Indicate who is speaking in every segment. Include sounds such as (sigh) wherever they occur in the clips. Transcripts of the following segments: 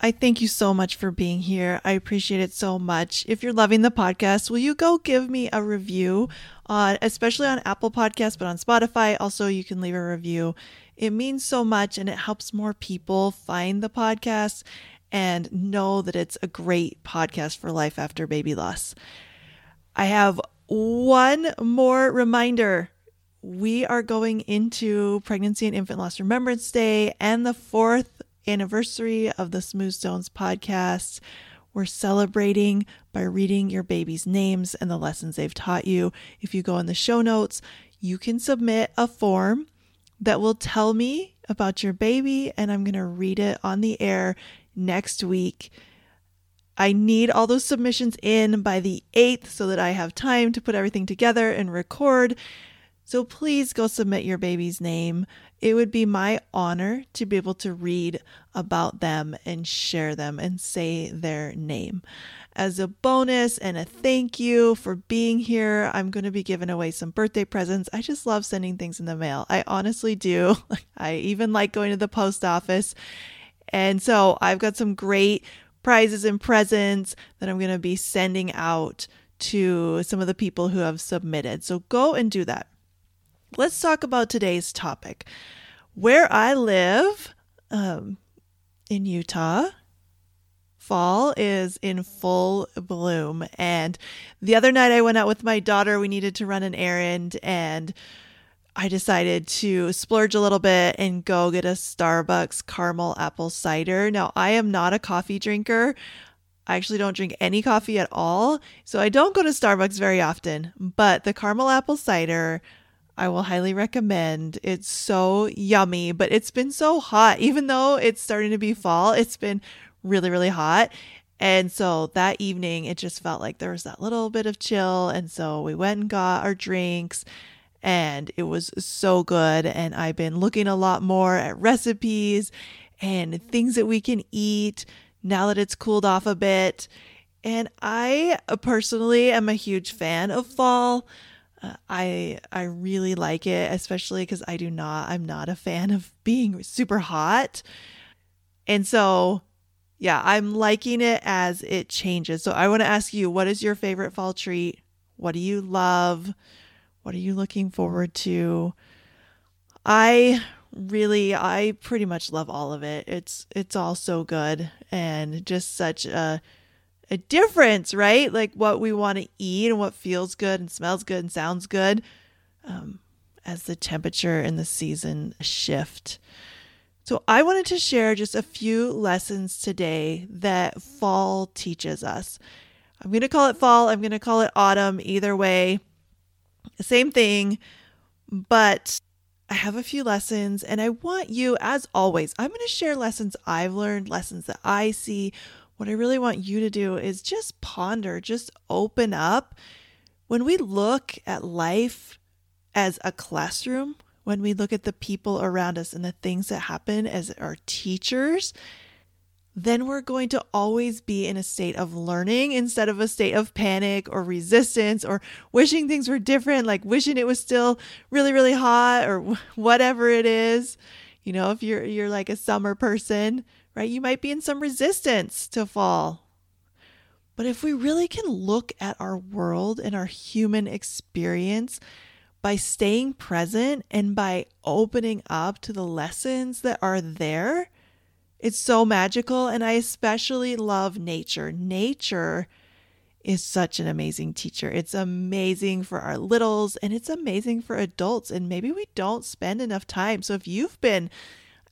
Speaker 1: I thank you so much for being here. I appreciate it so much. If you're loving the podcast, will you go give me a review on especially on Apple Podcasts, but on Spotify also you can leave a review. It means so much and it helps more people find the podcast and know that it's a great podcast for life after baby loss. I have one more reminder. We are going into Pregnancy and Infant Loss Remembrance Day and the fourth anniversary of the Smooth Stones podcast. We're celebrating by reading your baby's names and the lessons they've taught you. If you go in the show notes, you can submit a form that will tell me about your baby, and I'm going to read it on the air next week. I need all those submissions in by the 8th so that I have time to put everything together and record. So please go submit your baby's name. It would be my honor to be able to read about them and share them and say their name. As a bonus and a thank you for being here, I'm going to be giving away some birthday presents. I just love sending things in the mail. I honestly do. (laughs) I even like going to the post office. And so I've got some great prizes and presents that I'm going to be sending out to some of the people who have submitted. So go and do that. Let's talk about today's topic. Where I live um, in Utah, fall is in full bloom. And the other night I went out with my daughter. We needed to run an errand and I decided to splurge a little bit and go get a Starbucks caramel apple cider. Now, I am not a coffee drinker. I actually don't drink any coffee at all. So I don't go to Starbucks very often. But the caramel apple cider I will highly recommend. It's so yummy, but it's been so hot. Even though it's starting to be fall, it's been really, really hot. And so that evening, it just felt like there was that little bit of chill. And so we went and got our drinks, and it was so good. And I've been looking a lot more at recipes and things that we can eat now that it's cooled off a bit. And I personally am a huge fan of fall. Uh, I I really like it, especially because I do not. I'm not a fan of being super hot, and so yeah, I'm liking it as it changes. So I want to ask you, what is your favorite fall treat? What do you love? What are you looking forward to? I really I pretty much love all of it. It's it's all so good and just such a a difference, right? Like what we want to eat and what feels good and smells good and sounds good um, as the temperature and the season shift. So, I wanted to share just a few lessons today that fall teaches us. I'm going to call it fall, I'm going to call it autumn, either way, same thing, but I have a few lessons and I want you, as always, I'm going to share lessons I've learned, lessons that I see, what I really want you to do is just ponder, just open up. When we look at life as a classroom, when we look at the people around us and the things that happen as our teachers, then we're going to always be in a state of learning instead of a state of panic or resistance or wishing things were different, like wishing it was still really, really hot or (laughs) whatever it is. You know, if you're you're like a summer person, right? You might be in some resistance to fall. But if we really can look at our world and our human experience by staying present and by opening up to the lessons that are there, it's so magical. And I especially love nature. Nature is such an amazing teacher. It's amazing for our littles and it's amazing for adults. And maybe we don't spend enough time. So if you've been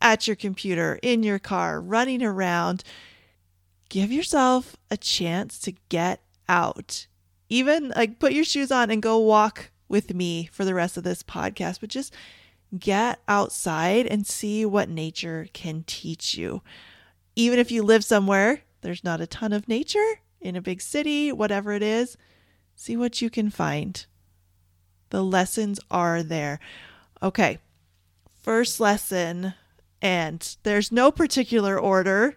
Speaker 1: at your computer, in your car, running around, give yourself a chance to get out. Even like put your shoes on and go walk with me for the rest of this podcast, but just get outside and see what nature can teach you. Even if you live somewhere, there's not a ton of nature. in a big city, whatever it is, see what you can find. The lessons are there. Okay, first lesson, and there's no particular order,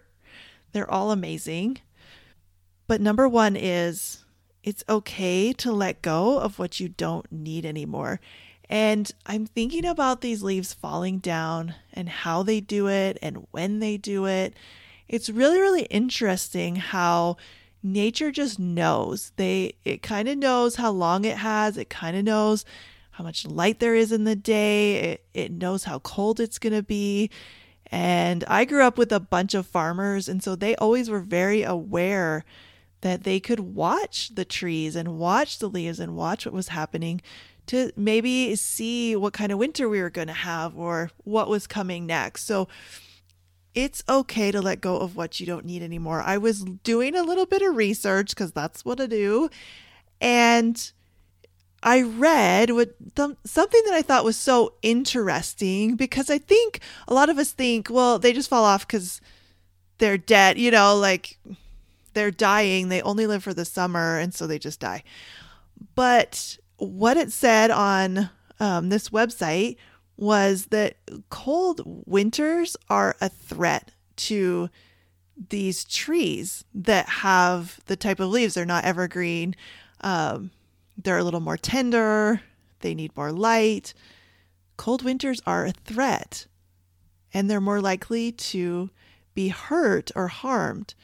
Speaker 1: they're all amazing. But number one is it's okay to let go of what you don't need anymore. And I'm thinking about these leaves falling down and how they do it and when they do it. It's really, really interesting how nature just knows. They it kind of knows how long it has. It kind of knows how much light there is in the day. It, it knows how cold it's going to be. And I grew up with a bunch of farmers, and so they always were very aware that they could watch the trees and watch the leaves and watch what was happening to maybe see what kind of winter we were going to have or what was coming next. So it's okay to let go of what you don't need anymore. I was doing a little bit of research because that's what I do. And I read what th- something that I thought was so interesting because I think a lot of us think, well, they just fall off because they're dead, you know, like they're dying. They only live for the summer, and so they just die. But what it said on um, this website was that cold winters are a threat to these trees that have the type of leaves. They're not evergreen. Um, they're a little more tender. They need more light. Cold winters are a threat, and they're more likely to be hurt or harmed.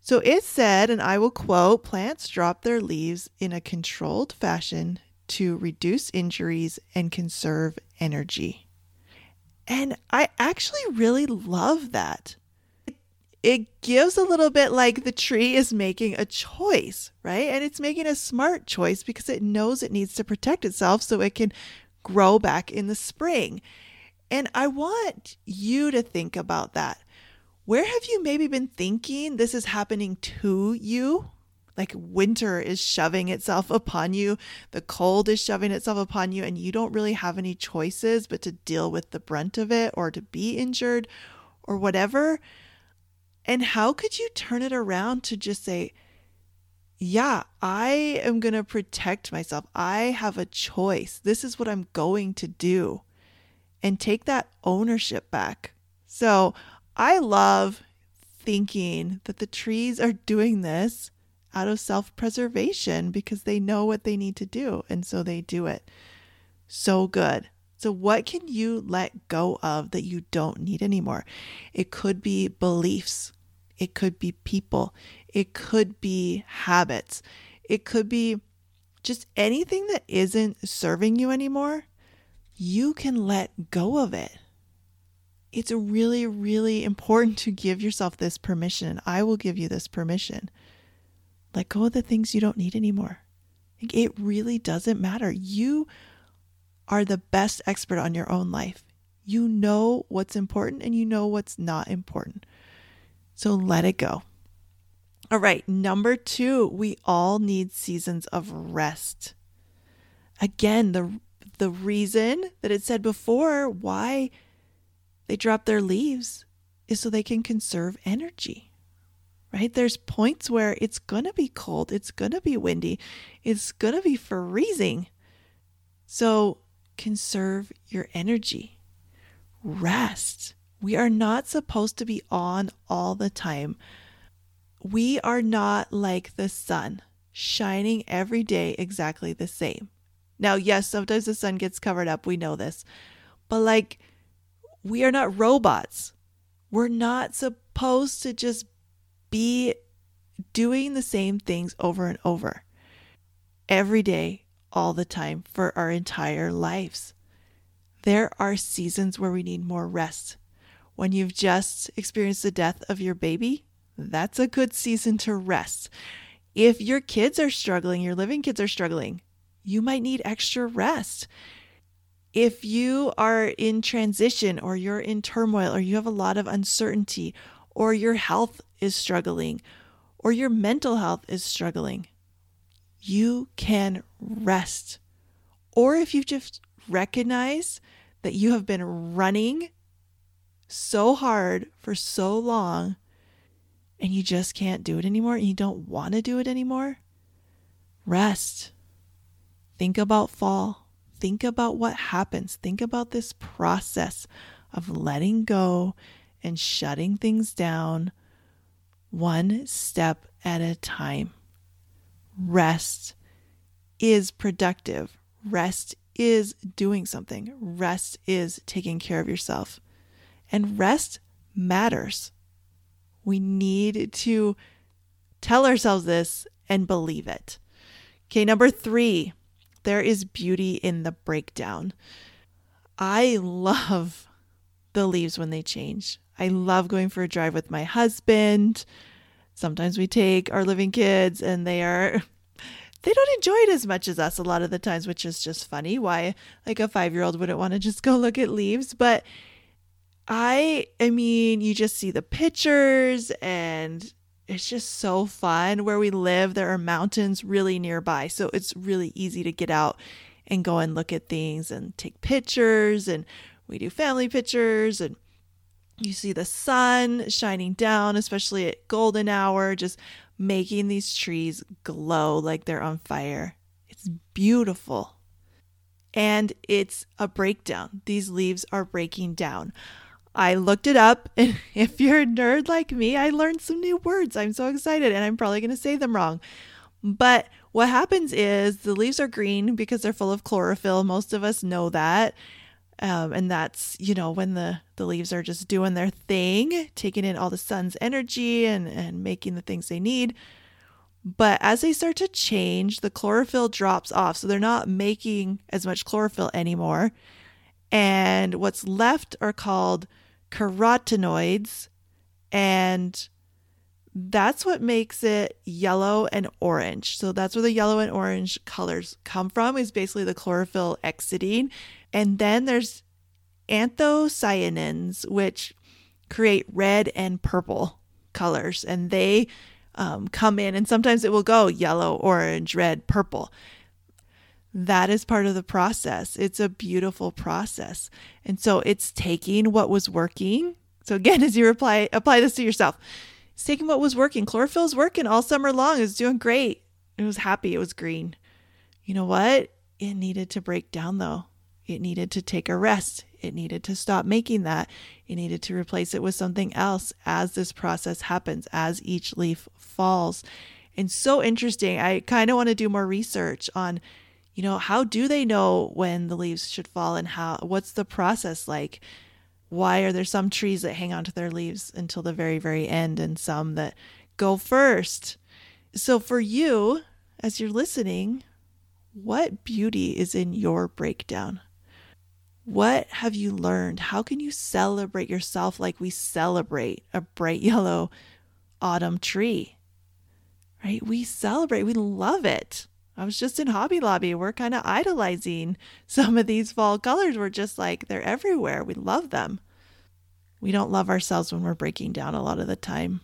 Speaker 1: So it said, and I will quote plants drop their leaves in a controlled fashion to reduce injuries and conserve energy. And I actually really love that. It gives a little bit like the tree is making a choice, right? And it's making a smart choice because it knows it needs to protect itself so it can grow back in the spring. And I want you to think about that. Where have you maybe been thinking this is happening to you? like winter is shoving itself upon you, the cold is shoving itself upon you, and you don't really have any choices but to deal with the brunt of it or to be injured or whatever. And how could you turn it around to just say, yeah, I am going to protect myself. I have a choice. This is what I'm going to do. And take that ownership back. So I love thinking that the trees are doing this out of self preservation because they know what they need to do. And so they do it. So good. So, what can you let go of that you don't need anymore? It could be beliefs, it could be people, it could be habits, it could be just anything that isn't serving you anymore. You can let go of it. It's really, really important to give yourself this permission. I will give you this permission. Let go of the things you don't need anymore. It really doesn't matter. You are the best expert on your own life. You know what's important and you know what's not important. So let it go. All right, number two, we all need seasons of rest. Again, the the reason that it said before why they drop their leaves is so they can conserve energy right? There's points where it's to be cold, it's to be windy, it's to be freezing. So conserve your energy. Rest. We are not supposed to be on all the time. We are not like the sun, shining every day exactly the same. Now, yes, sometimes the sun gets covered up. We know this. But like, we are not robots. We're not supposed to just be doing the same things over and over every day, all the time for our entire lives. There are seasons where we need more rest. When you've just experienced the death of your baby, that's a good season to rest. If your kids are struggling, your living kids are struggling, you might need extra rest. If you are in transition or you're in turmoil or you have a lot of uncertainty or your health is struggling or your mental health is struggling, you can rest. Or if you just recognize that you have been running so hard for so long, and you just can't do it anymore and you don't want to do it anymore, rest. Think about fall. Think about what happens. Think about this process of letting go and shutting things down one step at a time. Rest is productive. Rest is doing something. Rest is taking care of yourself. And rest matters. We need to tell ourselves this and believe it. Okay, number three, there is beauty in the breakdown. I love the leaves when they change. I love going for a drive with my husband. Sometimes we take our living kids and they are (laughs) they don't enjoy it as much as us a lot of the times, which is just funny. Why like a 5-year-old wouldn't want to just go look at leaves, but I I mean, you just see the pictures and it's just so fun where we live. There are mountains really nearby, so it's really easy to get out and go and look at things and take pictures and we do family pictures and you see the sun shining down, especially at golden hour, just making these trees glow like they're on fire. It's beautiful. And it's a breakdown. These leaves are breaking down. I looked it up, and (laughs) if you're a nerd like me, I learned some new words. I'm so excited, and I'm probably going to say them wrong. But what happens is the leaves are green because they're full of chlorophyll. Most of us know that. Um, and that's, you know, when the, the leaves are just doing their thing, taking in all the sun's energy and, and making the things they need. But as they start to change, the chlorophyll drops off. So they're not making as much chlorophyll anymore. And what's left are called carotenoids. And that's what makes it yellow and orange. So that's where the yellow and orange colors come from, is basically the chlorophyll exiting and then there's anthocyanins, which create red and purple colors, and they um, come in, and sometimes it will go yellow, orange, red, purple. That is part of the process. It's a beautiful process. And so it's taking what was working. So again, (laughs) as you apply apply this to yourself, it's taking what was working. Chlorophyll's working all summer long. It was doing great. It was happy. It was green. You know what? It needed to break down though. It needed to take a rest. It needed to stop making that. It needed to replace it with something else as this process happens, as each leaf falls. And so interesting. I kind of want to do more research on, you know, how do they know when the leaves should fall and how, what's the process like? Why are there some trees that hang onto their leaves until the very, very end and some that go first? So for you, as you're listening, what beauty is in your breakdown? What have you learned? How can you celebrate yourself like we celebrate a bright (laughs) yellow autumn tree? Right? We celebrate, we love it. I was just in Hobby Lobby. We're kind of idolizing (laughs) some of these fall colors. We're just like, they're everywhere. We love them. We don't love ourselves when we're breaking down a lot of the time.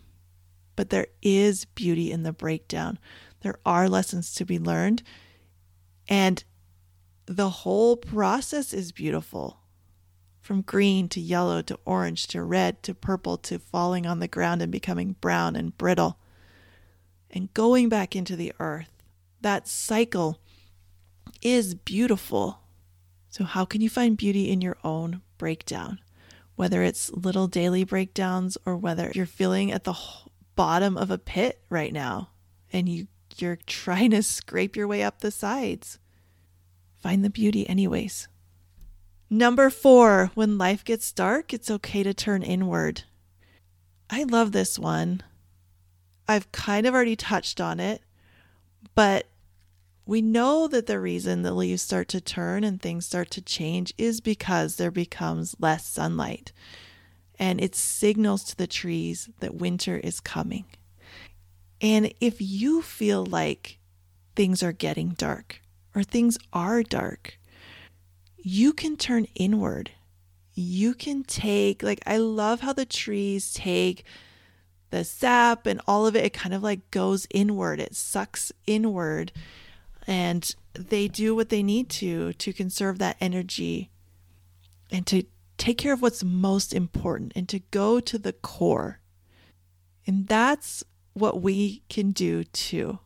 Speaker 1: But there is beauty in the breakdown. There are lessons to be learned. And the whole process is beautiful. From green to yellow to orange to red to purple to falling on the ground and becoming brown and brittle and going back into the earth. That cycle is beautiful. So, how can you find beauty in your own breakdown? Whether it's little daily breakdowns or whether you're feeling at the bottom of a pit right now and you, you're trying to scrape your way up the sides. Find the beauty, anyways. Number four, when life gets dark, it's okay to turn inward. I love this one. I've kind of already touched on it, but we know that the reason the leaves start to turn and things start to change is because there becomes less sunlight. And it signals to the trees that winter is coming. And if you feel like things are getting dark, or things are dark, you can turn inward. You can take, like, I love how the trees take the sap and all of it, it kind of like goes inward, it sucks inward, and they do what they need to to conserve that energy and to take care of what's most important and to go to the core. And that's what we can do too.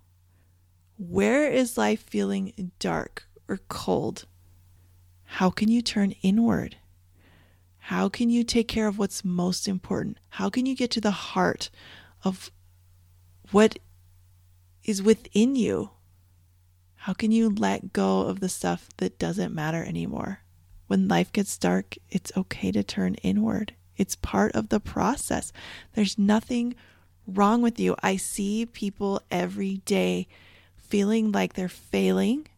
Speaker 1: Where is life feeling dark or cold? How can you turn inward? How can you take care of what's most important? How can you get to the heart of what is within you? How can you let go of the stuff that doesn't matter anymore? When life gets dark, it's okay to turn inward. It's part of the process. There's nothing wrong with you. I see people every day feeling like they're failing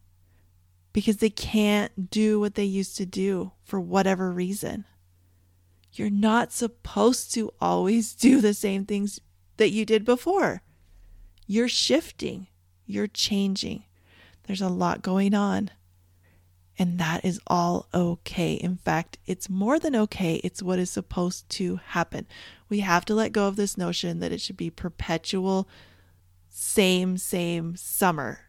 Speaker 1: because they can't do what they used to do for whatever reason. You're not supposed to always (laughs) do the same things that you did before. You're shifting, you're changing. There's a lot going on. And that is all okay. In fact, it's more than okay. It's what is supposed to happen. We have to let go of this notion that it should be perpetual, same, same summer.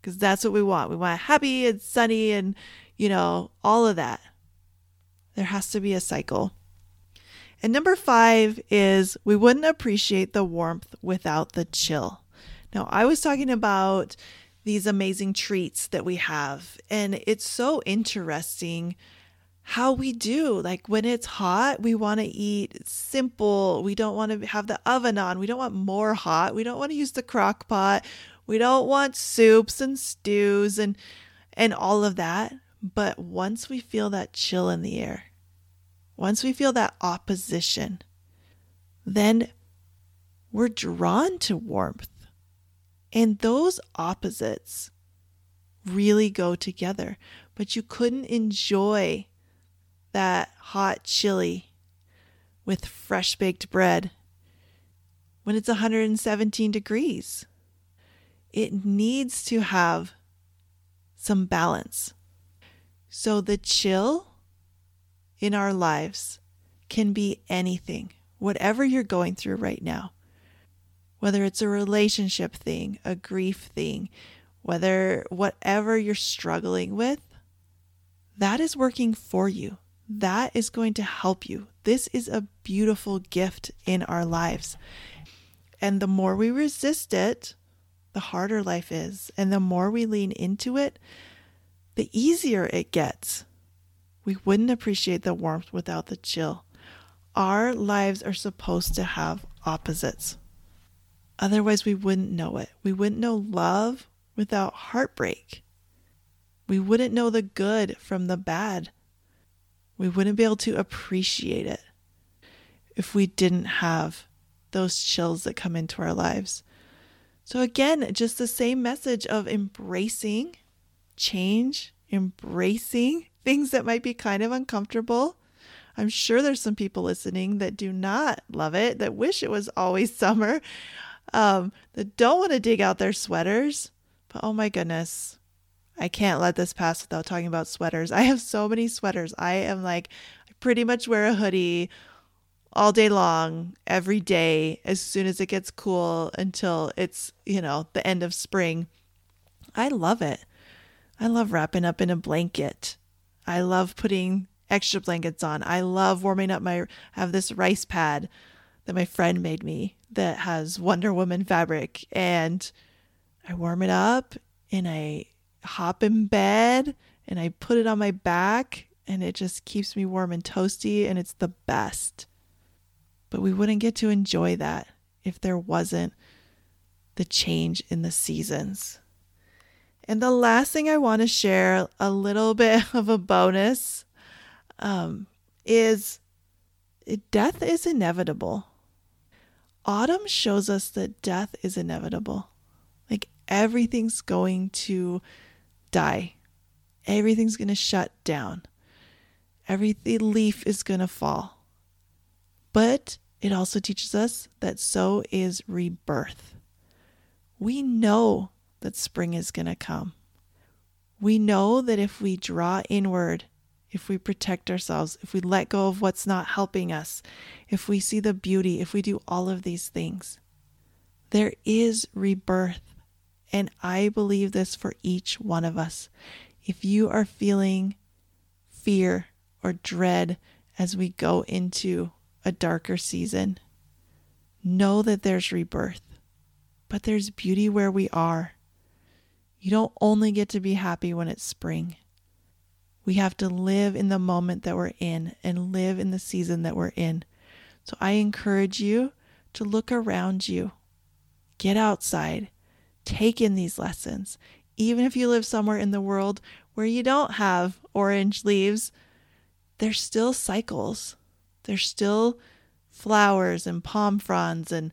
Speaker 1: Because that's what we want. We want happy and sunny and, you know, all of that. There has to be a cycle. And number five is we wouldn't appreciate the warmth without the chill. Now, I was talking about these amazing treats that we have, and it's so interesting how we do. Like when it's hot, we want to eat simple. We don't want to have the oven on. We don't want more hot. We don't want to use the crock pot. We don't want soups and stews and and all of that. But once we feel that chill in the air, once we feel that opposition, then we're drawn to warmth. And those opposites really go together. But you couldn't enjoy that hot chili with fresh baked bread when it's 117 degrees. It needs to have some balance. So the chill in our lives can be anything, whatever you're going through right now. Whether it's a relationship thing, a grief thing, whether whatever you're struggling with, that is working for you. That is going to help you. This is a beautiful gift in our lives. And the more we resist it, the harder life is. And the more we lean into it, the easier it gets. We wouldn't appreciate the warmth without the chill. Our lives are supposed to have opposites. Otherwise, we wouldn't know it. We wouldn't know love without heartbreak. We wouldn't know the good from the bad. We wouldn't be able to appreciate it if we didn't have those chills that come into our lives. So, again, just the same message of embracing change, embracing things that might be kind of uncomfortable. I'm sure there's some people listening that do not love it, that wish it was always (laughs) summer, um, that don't want to dig out their sweaters. But oh my goodness, I can't let this pass without talking about sweaters. I have so many sweaters. I am like, I pretty much wear a hoodie all day long, every day, as soon as it gets cool until it's, you know, the end of spring. I love it. I love wrapping up in a blanket. I love putting extra blankets on. I love warming up my I have this rice pad that my friend made me that has Wonder Woman fabric and I warm it up and I hop in bed and I put it on my back and it just keeps me warm and toasty and it's the best. But we wouldn't get to enjoy that if there wasn't the change in the seasons. And the last thing I want to share, a little (laughs) bit of a bonus, um, is death is inevitable. Autumn shows us that death is inevitable. Like everything's going to die, everything's going to shut down, every leaf is going to fall. But it also teaches us that so is rebirth. We know that spring is going to come. We know that if we draw inward, if we protect ourselves, if we let go of what's not helping us, if we see the beauty, if we do all of these things, there is rebirth. And I believe this for each one of us. If you are feeling fear or dread as we go into a darker season, Know that there's rebirth, but there's beauty where we are. You don't only get to be happy when it's spring. We have to live in the moment that we're in and live in the season that we're in. So I encourage you to look around you, get outside, take in these lessons. Even if you live somewhere in the world where you don't have orange leaves, there's still cycles. There's still flowers and palm fronds and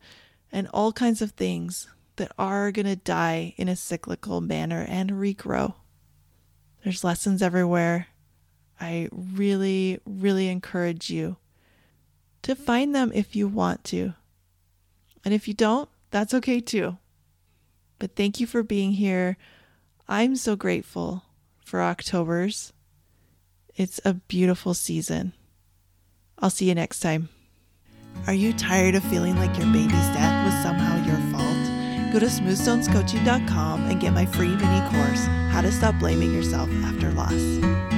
Speaker 1: and all kinds of things that are going to die in a cyclical manner and regrow. There's lessons everywhere. I really, really encourage you to find them if you want to. And if you don't, that's okay too. But thank you for being here. I'm so grateful for October's. It's a beautiful season. I'll see you next time. Are you tired of feeling like your baby's death was somehow your fault? Go to smoothstonescoaching.com and get my free mini course, How to Stop Blaming Yourself After Loss.